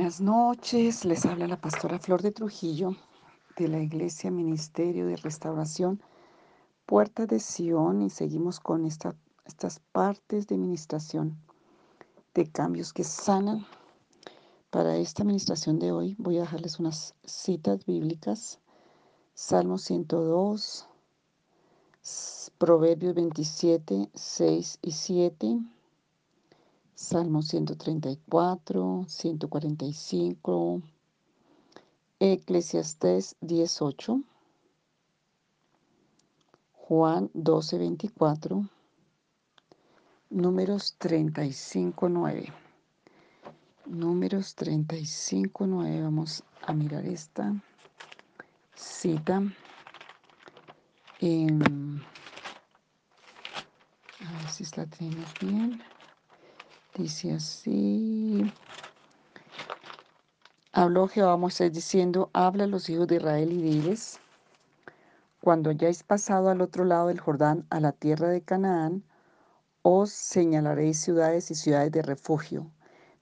Buenas noches, les habla la pastora Flor de Trujillo de la Iglesia Ministerio de Restauración Puerta de Sion y seguimos con esta, estas partes de administración de cambios que sanan. Para esta administración de hoy voy a dejarles unas citas bíblicas. Salmo 102, Proverbios 27, 6 y 7. Salmo 134, 145, Eclesiastés 18, Juan 12, 24, Números 35, 9. Números 35, 9. Vamos a mirar esta cita. En, a ver si la tenemos bien. Dice así. Habló Jehová Moisés diciendo, habla a los hijos de Israel y diles, cuando hayáis pasado al otro lado del Jordán, a la tierra de Canaán, os señalaréis ciudades y ciudades de refugio.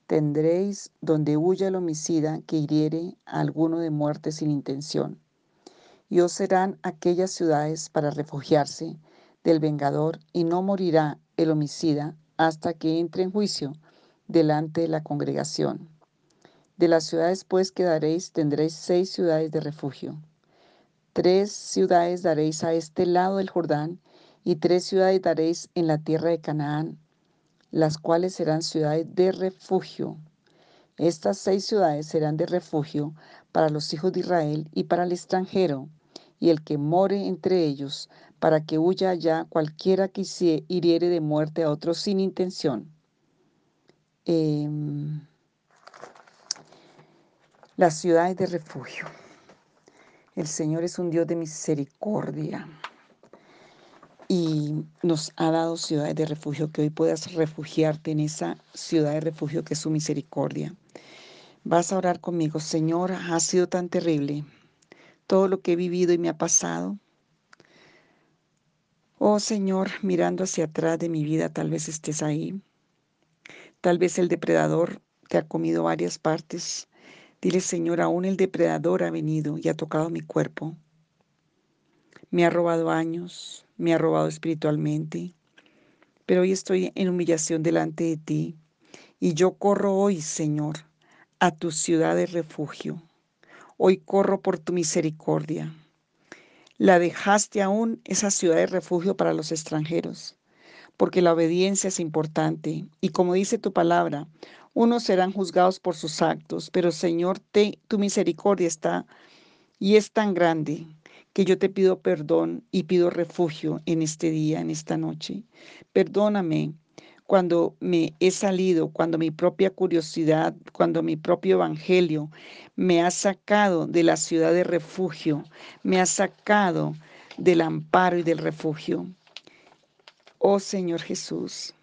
Tendréis donde huya el homicida que hiriere a alguno de muerte sin intención. Y os serán aquellas ciudades para refugiarse del vengador, y no morirá el homicida hasta que entre en juicio delante de la congregación. De las ciudades pues que daréis, tendréis seis ciudades de refugio. Tres ciudades daréis a este lado del Jordán, y tres ciudades daréis en la tierra de Canaán, las cuales serán ciudades de refugio. Estas seis ciudades serán de refugio para los hijos de Israel y para el extranjero, y el que more entre ellos, para que huya allá cualquiera que hiriere de muerte a otro sin intención. Em, las ciudades de refugio. El Señor es un Dios de misericordia y nos ha dado ciudades de refugio, que hoy puedas refugiarte en esa ciudad de refugio que es su misericordia. Vas a orar conmigo, Señor, ha sido tan terrible todo lo que he vivido y me ha pasado. Oh Señor, mirando hacia atrás de mi vida, tal vez estés ahí. Tal vez el depredador te ha comido varias partes. Dile, Señor, aún el depredador ha venido y ha tocado mi cuerpo. Me ha robado años, me ha robado espiritualmente, pero hoy estoy en humillación delante de ti y yo corro hoy, Señor, a tu ciudad de refugio. Hoy corro por tu misericordia. La dejaste aún esa ciudad de refugio para los extranjeros, porque la obediencia es importante. Y como dice tu palabra, unos serán juzgados por sus actos, pero Señor, tu misericordia está y es tan grande que yo te pido perdón y pido refugio en este día, en esta noche. Perdóname cuando me he salido, cuando mi propia curiosidad, cuando mi propio evangelio me ha sacado de la ciudad de refugio, me ha sacado del amparo y del refugio. Oh Señor Jesús,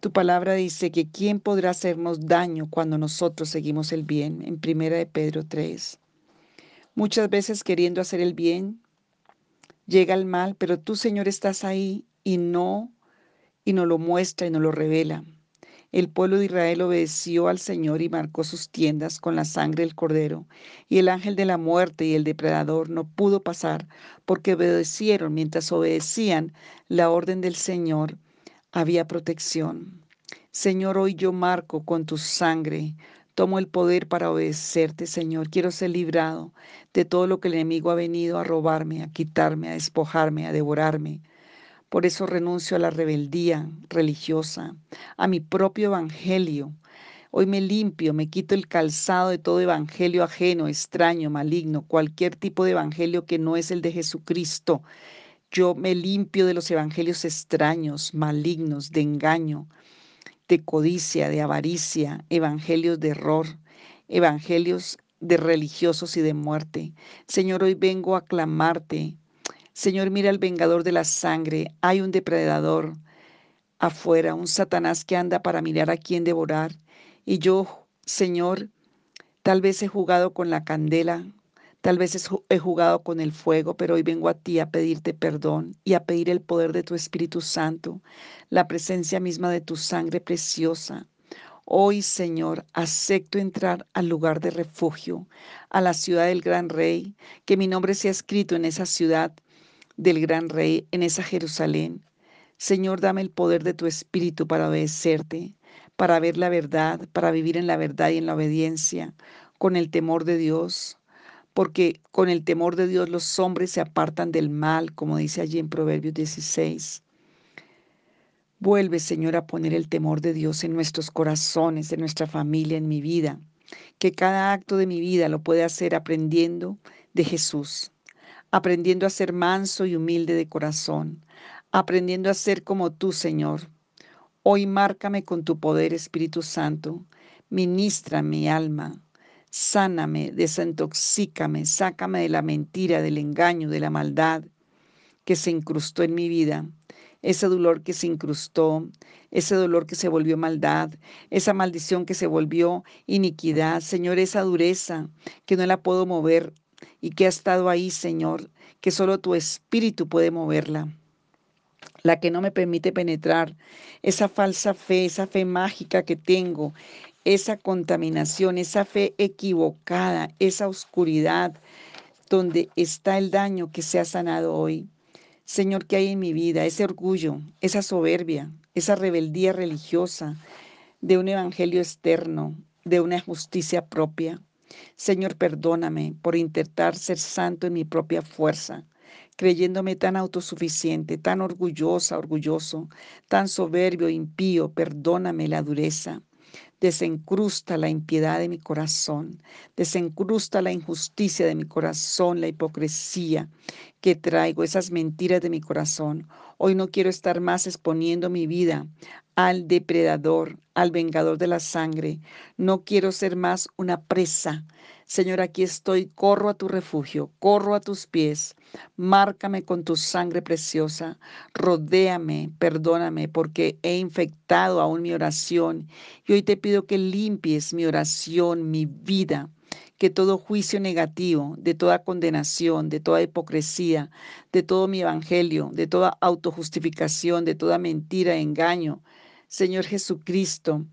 tu palabra dice que quién podrá hacernos daño cuando nosotros seguimos el bien, en primera de Pedro 3. Muchas veces queriendo hacer el bien, llega el mal, pero tú, Señor, estás ahí y no y nos lo muestra y nos lo revela. El pueblo de Israel obedeció al Señor y marcó sus tiendas con la sangre del cordero, y el ángel de la muerte y el depredador no pudo pasar, porque obedecieron mientras obedecían la orden del Señor, había protección. Señor, hoy yo marco con tu sangre, tomo el poder para obedecerte, Señor. Quiero ser librado de todo lo que el enemigo ha venido a robarme, a quitarme, a despojarme, a devorarme. Por eso renuncio a la rebeldía religiosa, a mi propio evangelio. Hoy me limpio, me quito el calzado de todo evangelio ajeno, extraño, maligno, cualquier tipo de evangelio que no es el de Jesucristo. Yo me limpio de los evangelios extraños, malignos, de engaño, de codicia, de avaricia, evangelios de error, evangelios de religiosos y de muerte. Señor, hoy vengo a clamarte Señor, mira al vengador de la sangre. Hay un depredador afuera, un Satanás que anda para mirar a quién devorar. Y yo, Señor, tal vez he jugado con la candela, tal vez he jugado con el fuego, pero hoy vengo a ti a pedirte perdón y a pedir el poder de tu Espíritu Santo, la presencia misma de tu sangre preciosa. Hoy, Señor, acepto entrar al lugar de refugio, a la ciudad del gran rey, que mi nombre sea escrito en esa ciudad del gran rey, en esa Jerusalén. Señor, dame el poder de tu espíritu para obedecerte, para ver la verdad, para vivir en la verdad y en la obediencia, con el temor de Dios, porque con el temor de Dios los hombres se apartan del mal, como dice allí en Proverbios 16. Vuelve, Señor, a poner el temor de Dios en nuestros corazones, en nuestra familia, en mi vida. Que cada acto de mi vida lo pueda hacer aprendiendo de Jesús, aprendiendo a ser manso y humilde de corazón, aprendiendo a ser como tú, Señor. Hoy márcame con tu poder, Espíritu Santo. Ministra mi alma, sáname, desintoxícame, sácame de la mentira, del engaño, de la maldad que se incrustó en mi vida ese dolor que se incrustó, ese dolor que se volvió maldad, esa maldición que se volvió iniquidad, Señor, esa dureza que no la puedo mover y que ha estado ahí, Señor, que solo tu espíritu puede moverla la que no me permite penetrar, esa falsa fe, esa fe mágica que tengo, esa contaminación, esa fe equivocada, esa oscuridad donde está el daño que se ha sanado hoy. Señor, que hay en mi vida ese orgullo, esa soberbia, esa rebeldía religiosa de un evangelio externo, de una justicia propia. Señor, perdóname por intentar ser santo en mi propia fuerza, creyéndome tan autosuficiente, tan orgullosa, orgulloso, tan soberbio, impío. Perdóname la dureza. Desencrusta la impiedad de mi corazón, desencrusta la injusticia de mi corazón, la hipocresía que traigo, esas mentiras de mi corazón. Hoy no quiero estar más exponiendo mi vida al depredador, al vengador de la sangre. No quiero ser más una presa. Señor, aquí estoy, corro a tu refugio, corro a tus pies. Márcame con tu sangre preciosa, rodéame, perdóname, porque he infectado aún mi oración. Y hoy te pido que limpies mi oración, mi vida que todo juicio negativo, de toda condenación, de toda hipocresía, de todo mi evangelio, de toda autojustificación, de toda mentira, engaño, Señor Jesucristo,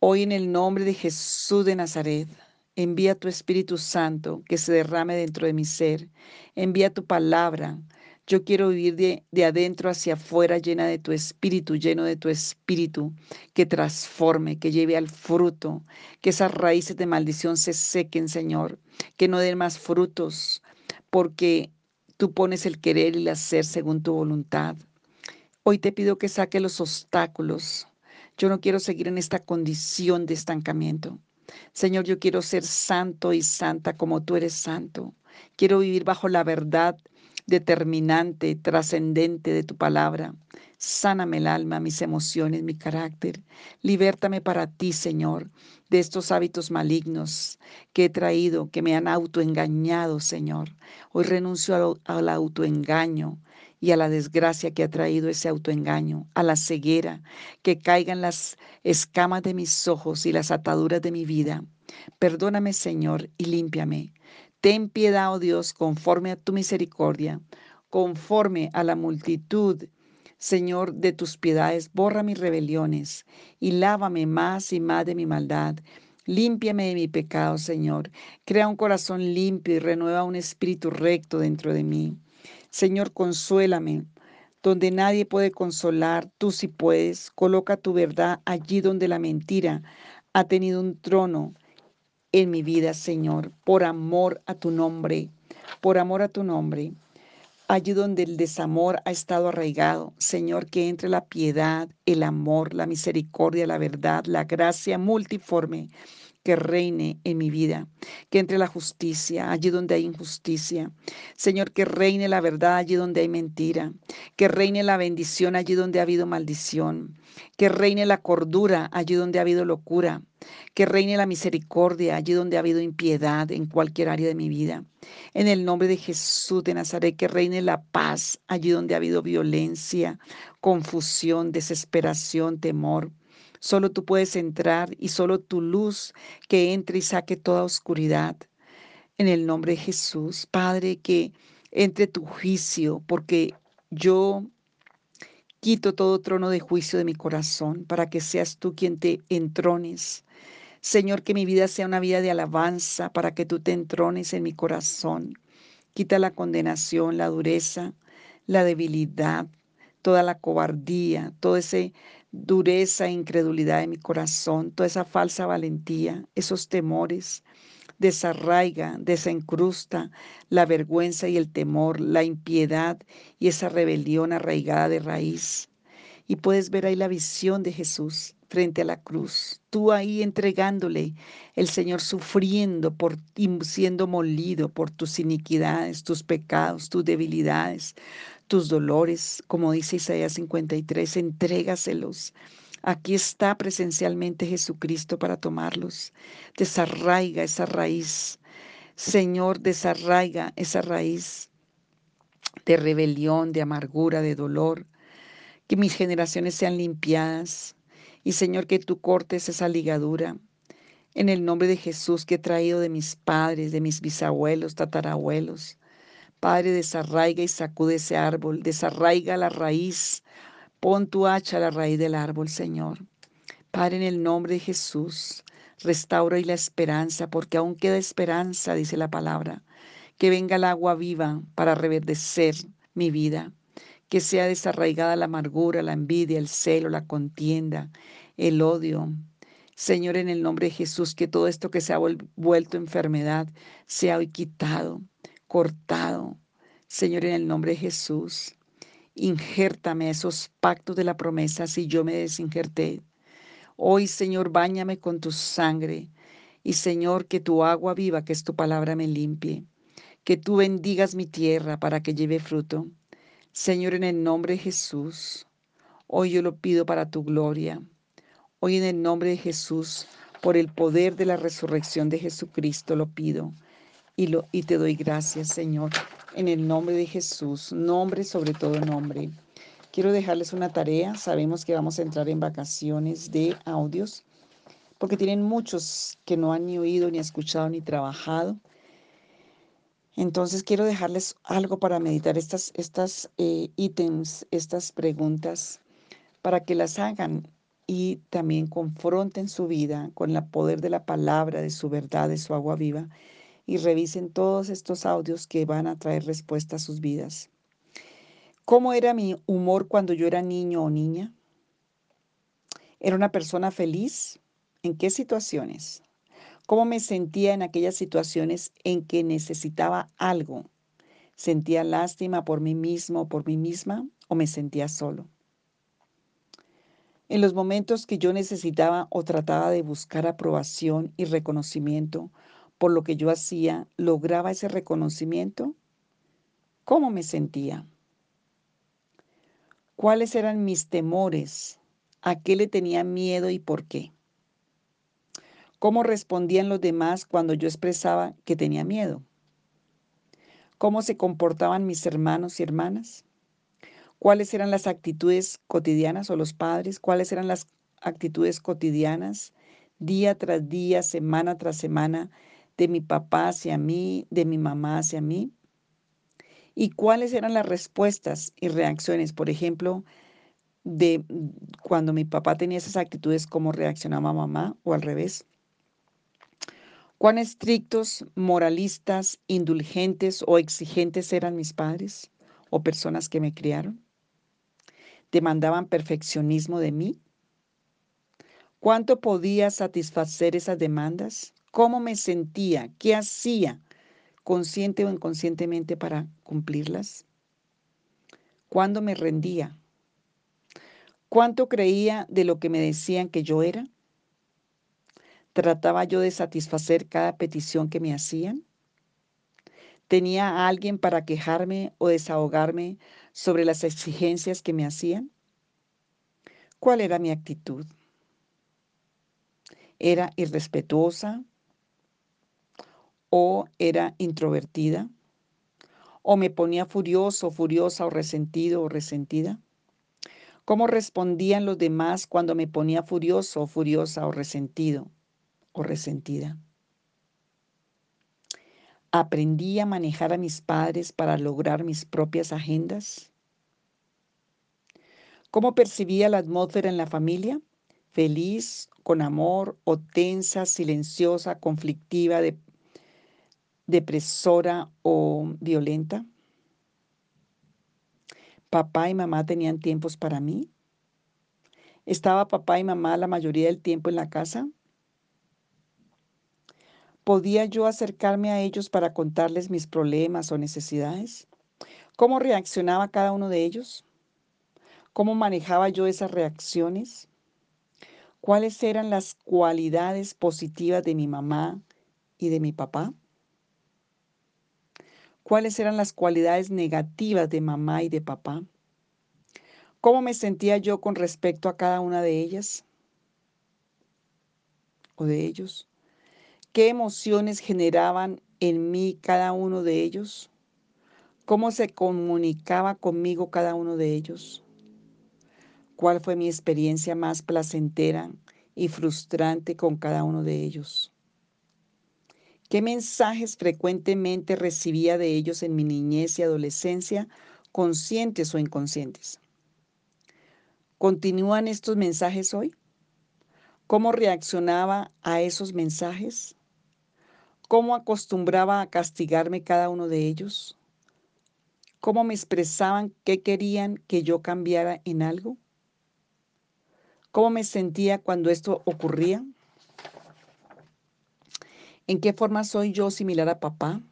hoy en el nombre de Jesús de Nazaret, envía tu Espíritu Santo que se derrame dentro de mi ser, envía tu palabra, yo quiero vivir de, adentro hacia afuera llena de tu espíritu, lleno de tu espíritu, que transforme, que lleve al fruto, que esas raíces de maldición se sequen, Señor, que no den más frutos, porque tú pones el querer y el hacer según tu voluntad. Hoy te pido que saque los obstáculos. Yo no quiero seguir en esta condición de estancamiento. Señor, yo quiero ser santo y santa como tú eres santo. Quiero vivir bajo la verdad determinante, trascendente de tu palabra. Sáname el alma, mis emociones, mi carácter. Libértame para ti, Señor, de estos hábitos malignos que he traído, que me han autoengañado, Señor. Hoy renuncio al, autoengaño y a la desgracia que ha traído ese autoengaño, a la ceguera, que caigan las escamas de mis ojos y las ataduras de mi vida. Perdóname, Señor, y límpiame. Ten piedad, oh Dios, conforme a tu misericordia, conforme a la multitud, Señor, de tus piedades, borra mis rebeliones y lávame más y más de mi maldad. Límpiame de mi pecado, Señor. Crea un corazón limpio y renueva un espíritu recto dentro de mí. Señor, consuélame. Donde nadie puede consolar, tú sí puedes. Coloca tu verdad allí donde la mentira ha tenido un trono en mi vida, Señor, por amor a tu nombre, por amor a tu nombre. Allí donde el desamor ha estado arraigado, Señor, que entre la piedad, el amor, la misericordia, la verdad, la gracia multiforme que reine en mi vida, que entre la justicia allí donde hay injusticia. Señor, que reine la verdad allí donde hay mentira, que reine la bendición allí donde ha habido maldición, que reine la cordura allí donde ha habido locura, que reine la misericordia allí donde ha habido impiedad en cualquier área de mi vida. En el nombre de Jesús de Nazaret, que reine la paz allí donde ha habido violencia, confusión, desesperación, temor. Solo tú puedes entrar y solo tu luz que entre y saque toda oscuridad. En el nombre de Jesús, Padre, que entre tu juicio, porque yo Quito todo trono de juicio de mi corazón para que seas tú quien te entrones. Señor, que mi vida sea una vida de alabanza para que tú te entrones en mi corazón. Quita la condenación, la dureza, la debilidad, toda la cobardía, toda esa dureza e incredulidad de mi corazón, toda esa falsa valentía, esos temores. Desarraiga, desencrusta la vergüenza y el temor, la impiedad y esa rebelión arraigada de raíz. Y puedes ver ahí la visión de Jesús frente a la cruz. Tú ahí entregándole, el Señor sufriendo por siendo molido por tus iniquidades, tus pecados, tus debilidades, tus dolores, como dice Isaías 53, entrégaselos. Aquí está presencialmente Jesucristo para tomarlos. Desarraiga esa raíz. Señor, desarraiga esa raíz de rebelión, de amargura, de dolor. Que mis generaciones sean limpiadas. Y Señor, que tú cortes esa ligadura. En el nombre de Jesús que he traído de mis padres, de mis bisabuelos, tatarabuelos. Padre, desarraiga y sacude ese árbol, desarraiga la raíz, pon tu hacha a la raíz del árbol, Señor. Padre, en el nombre de Jesús, restaura y la esperanza, porque aún queda esperanza, dice la palabra. Que venga el agua viva para reverdecer mi vida, que sea desarraigada la amargura, la envidia, el celo, la contienda, el odio. Señor, en el nombre de Jesús, que todo esto que se ha vuelto enfermedad sea hoy quitado cortado. Señor, en el nombre de Jesús, injértame esos pactos de la promesa si yo me desinjerté. Hoy, Señor, báñame con tu sangre. Y Señor, que tu agua viva, que es tu palabra, me limpie. Que tú bendigas mi tierra para que lleve fruto. Señor, en el nombre de Jesús, hoy yo lo pido para tu gloria. Hoy en el nombre de Jesús, por el poder de la resurrección de Jesucristo, lo pido y, te doy gracias, Señor, en el nombre de Jesús, nombre sobre todo nombre. Quiero dejarles una tarea, sabemos que vamos a entrar en vacaciones de audios, porque tienen muchos que no han ni oído, ni escuchado, ni trabajado. Entonces quiero dejarles algo para meditar, estas, estas eh, ítems, estas preguntas, para que las hagan y también confronten su vida con el poder de la palabra, de su verdad, de su agua viva y revisen todos estos audios que van a traer respuesta a sus vidas. ¿Cómo era mi humor cuando yo era niño o niña? ¿Era una persona feliz? ¿En qué situaciones? ¿Cómo me sentía en aquellas situaciones en que necesitaba algo? ¿Sentía lástima por mí mismo o por mí misma o me sentía solo? En los momentos que yo necesitaba o trataba de buscar aprobación y reconocimiento por lo que yo hacía, lograba ese reconocimiento, ¿cómo me sentía? ¿Cuáles eran mis temores? ¿A qué le tenía miedo y por qué? ¿Cómo respondían los demás cuando yo expresaba que tenía miedo? ¿Cómo se comportaban mis hermanos y hermanas? ¿Cuáles eran las actitudes cotidianas o los padres? ¿Cuáles eran las actitudes cotidianas día tras día, semana tras semana de mi papá hacia mí, de mi mamá hacia mí? ¿Y cuáles eran las respuestas y reacciones? Por ejemplo, de cuando mi papá tenía esas actitudes, ¿cómo reaccionaba mamá o al revés? ¿Cuán estrictos, moralistas, indulgentes o exigentes eran mis padres o personas que me criaron? ¿Demandaban perfeccionismo de mí? ¿Cuánto podía satisfacer esas demandas? Cómo me sentía, qué hacía, consciente o inconscientemente para cumplirlas. ¿Cuándo me rendía? ¿Cuánto creía de lo que me decían que yo era? ¿Trataba yo de satisfacer cada petición que me hacían? ¿Tenía a alguien para quejarme o desahogarme sobre las exigencias que me hacían? ¿Cuál era mi actitud? ¿Era irrespetuosa, o era introvertida, o me ponía furioso, furiosa o resentido o resentida. ¿Cómo respondían los demás cuando me ponía furioso, furiosa o resentido o resentida? ¿Aprendí a manejar a mis padres para lograr mis propias agendas? ¿Cómo percibía la atmósfera en la familia? ¿Feliz, con amor o tensa, silenciosa, conflictiva, depresora o violenta? ¿Papá y mamá tenían tiempos para mí? ¿Estaba papá y mamá la mayoría del tiempo en la casa? ¿Podía yo acercarme a ellos para contarles mis problemas o necesidades? ¿Cómo reaccionaba cada uno de ellos? ¿Cómo manejaba yo esas reacciones? ¿Cuáles eran las cualidades positivas de mi mamá y de mi papá? ¿Cuáles eran las cualidades negativas de mamá y de papá? ¿Cómo me sentía yo con respecto a cada una de ellas o de ellos? ¿Qué emociones generaban en mí cada uno de ellos? ¿Cómo se comunicaba conmigo cada uno de ellos? ¿Cuál fue mi experiencia más placentera y frustrante con cada uno de ellos? ¿Qué mensajes frecuentemente recibía de ellos en mi niñez y adolescencia, conscientes o inconscientes? ¿Continúan estos mensajes hoy? ¿Cómo reaccionaba a esos mensajes? ¿Cómo acostumbraba a castigarme cada uno de ellos? ¿Cómo me expresaban qué querían que yo cambiara en algo? ¿Cómo me sentía cuando esto ocurría? ¿En qué forma soy yo similar a papá?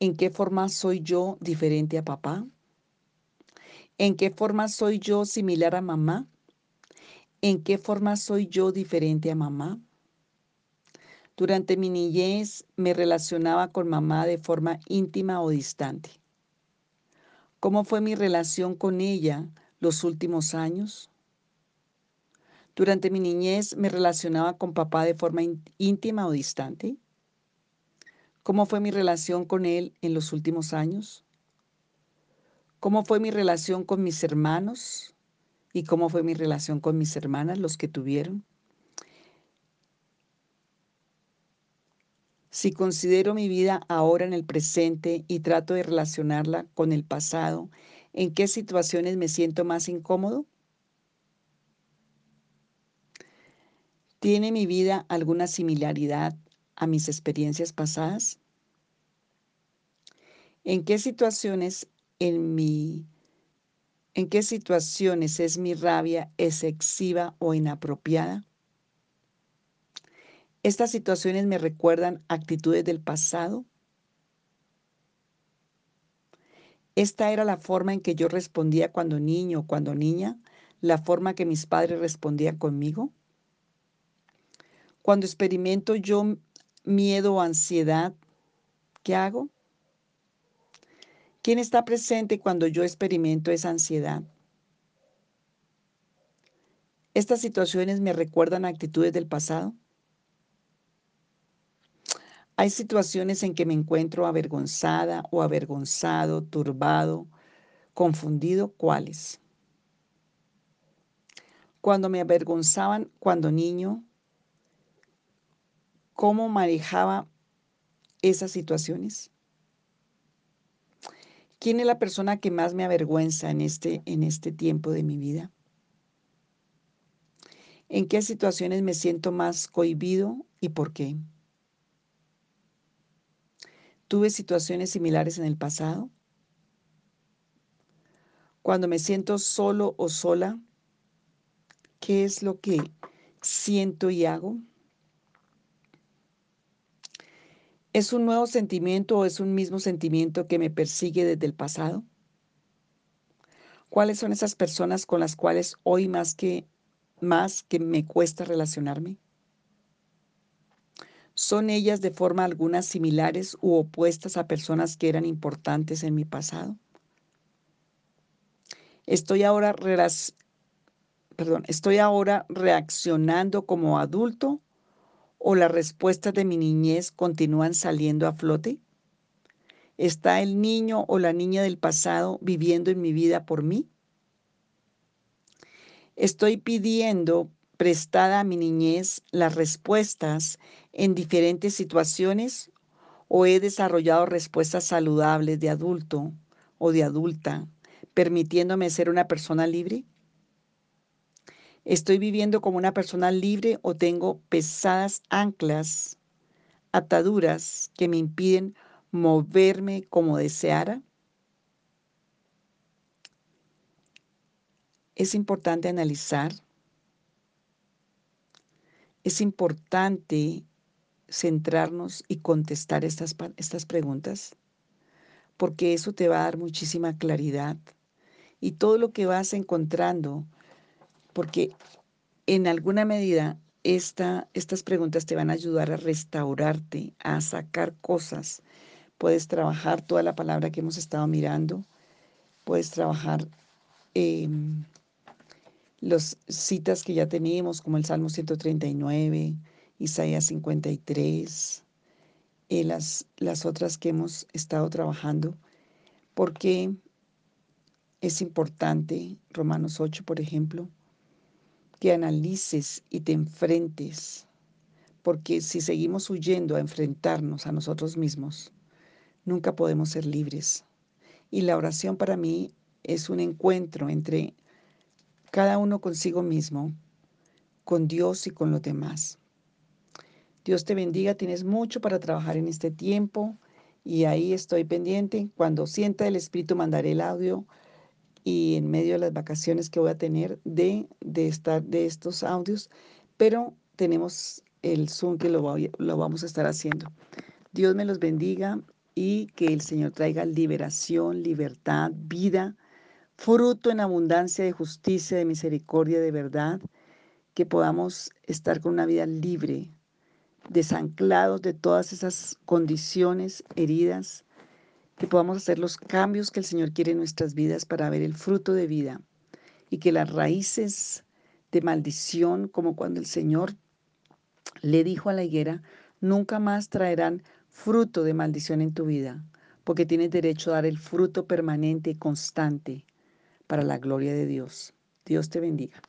¿En qué forma soy yo diferente a papá? ¿En qué forma soy yo similar a mamá? ¿En qué forma soy yo diferente a mamá? Durante mi niñez me relacionaba con mamá de forma íntima o distante. ¿Cómo fue mi relación con ella los últimos años? Durante mi niñez me relacionaba con papá de forma íntima o distante. ¿Cómo fue mi relación con él en los últimos años? ¿Cómo fue mi relación con mis hermanos? ¿Y cómo fue mi relación con mis hermanas, los que tuvieron? Si considero mi vida ahora en el presente y trato de relacionarla con el pasado, ¿en qué situaciones me siento más incómodo? ¿Tiene mi vida alguna similaridad a mis experiencias pasadas? ¿En qué situaciones en mi en qué situaciones es mi rabia excesiva o inapropiada? ¿Estas situaciones me recuerdan actitudes del pasado? Esta era la forma en que yo respondía cuando niño o cuando niña, la forma que mis padres respondían conmigo. Cuando experimento yo miedo o ansiedad, ¿qué hago? ¿Quién está presente cuando yo experimento esa ansiedad? ¿Estas situaciones me recuerdan actitudes del pasado? Hay situaciones en que me encuentro avergonzada o avergonzado, turbado, confundido. ¿Cuáles? Cuando me avergonzaban cuando niño, cómo manejaba esas situaciones. ¿Quién es la persona que más me avergüenza en este, en este tiempo de mi vida? ¿En qué situaciones me siento más cohibido y por qué? ¿Tuve situaciones similares en el pasado? Cuando me siento solo o sola, ¿qué es lo que siento y hago? ¿Es un nuevo sentimiento o es un mismo sentimiento que me persigue desde el pasado? ¿Cuáles son esas personas con las cuales hoy más que más que me cuesta relacionarme? ¿Son ellas de forma alguna similares u opuestas a personas que eran importantes en mi pasado? Estoy ahora, perdón, estoy ahora reaccionando como adulto o las respuestas de mi niñez continúan saliendo a flote? ¿Está el niño o la niña del pasado viviendo en mi vida por mí? ¿Estoy pidiendo prestada a mi niñez las respuestas en diferentes situaciones o he desarrollado respuestas saludables de adulto o de adulta, permitiéndome ser una persona libre? ¿Estoy viviendo como una persona libre o tengo pesadas anclas, ataduras que me impiden moverme como deseara? Es importante analizar, es importante centrarnos y contestar estas, estas preguntas, porque eso te va a dar muchísima claridad y todo lo que vas encontrando, porque en alguna medida esta, estas preguntas te van a ayudar a restaurarte, a sacar cosas. Puedes trabajar toda la palabra que hemos estado mirando, puedes trabajar eh, las citas que ya tenemos, como el Salmo 139, Isaías 53, y las, las otras que hemos estado trabajando, porque es importante, Romanos 8, por ejemplo, que analices y te enfrentes, porque si seguimos huyendo a enfrentarnos a nosotros mismos, nunca podemos ser libres. Y la oración para mí es un encuentro entre cada uno consigo mismo, con Dios y con los demás. Dios te bendiga, tienes mucho para trabajar en este tiempo y ahí estoy pendiente. Cuando sienta el Espíritu mandaré el audio y en medio de las vacaciones que voy a tener de, de estar de estos audios, pero tenemos el Zoom que lo, lo vamos a estar haciendo. Dios me los bendiga y que el Señor traiga liberación, libertad, vida, fruto en abundancia de justicia, de misericordia, de verdad, que podamos estar con una vida libre, desanclados de todas esas condiciones heridas, que podamos hacer los cambios que el Señor quiere en nuestras vidas para ver el fruto de vida y que las raíces de maldición, como cuando el Señor le dijo a la higuera, nunca más traerán fruto de maldición en tu vida, porque tienes derecho a dar el fruto permanente y constante para la gloria de Dios. Dios te bendiga.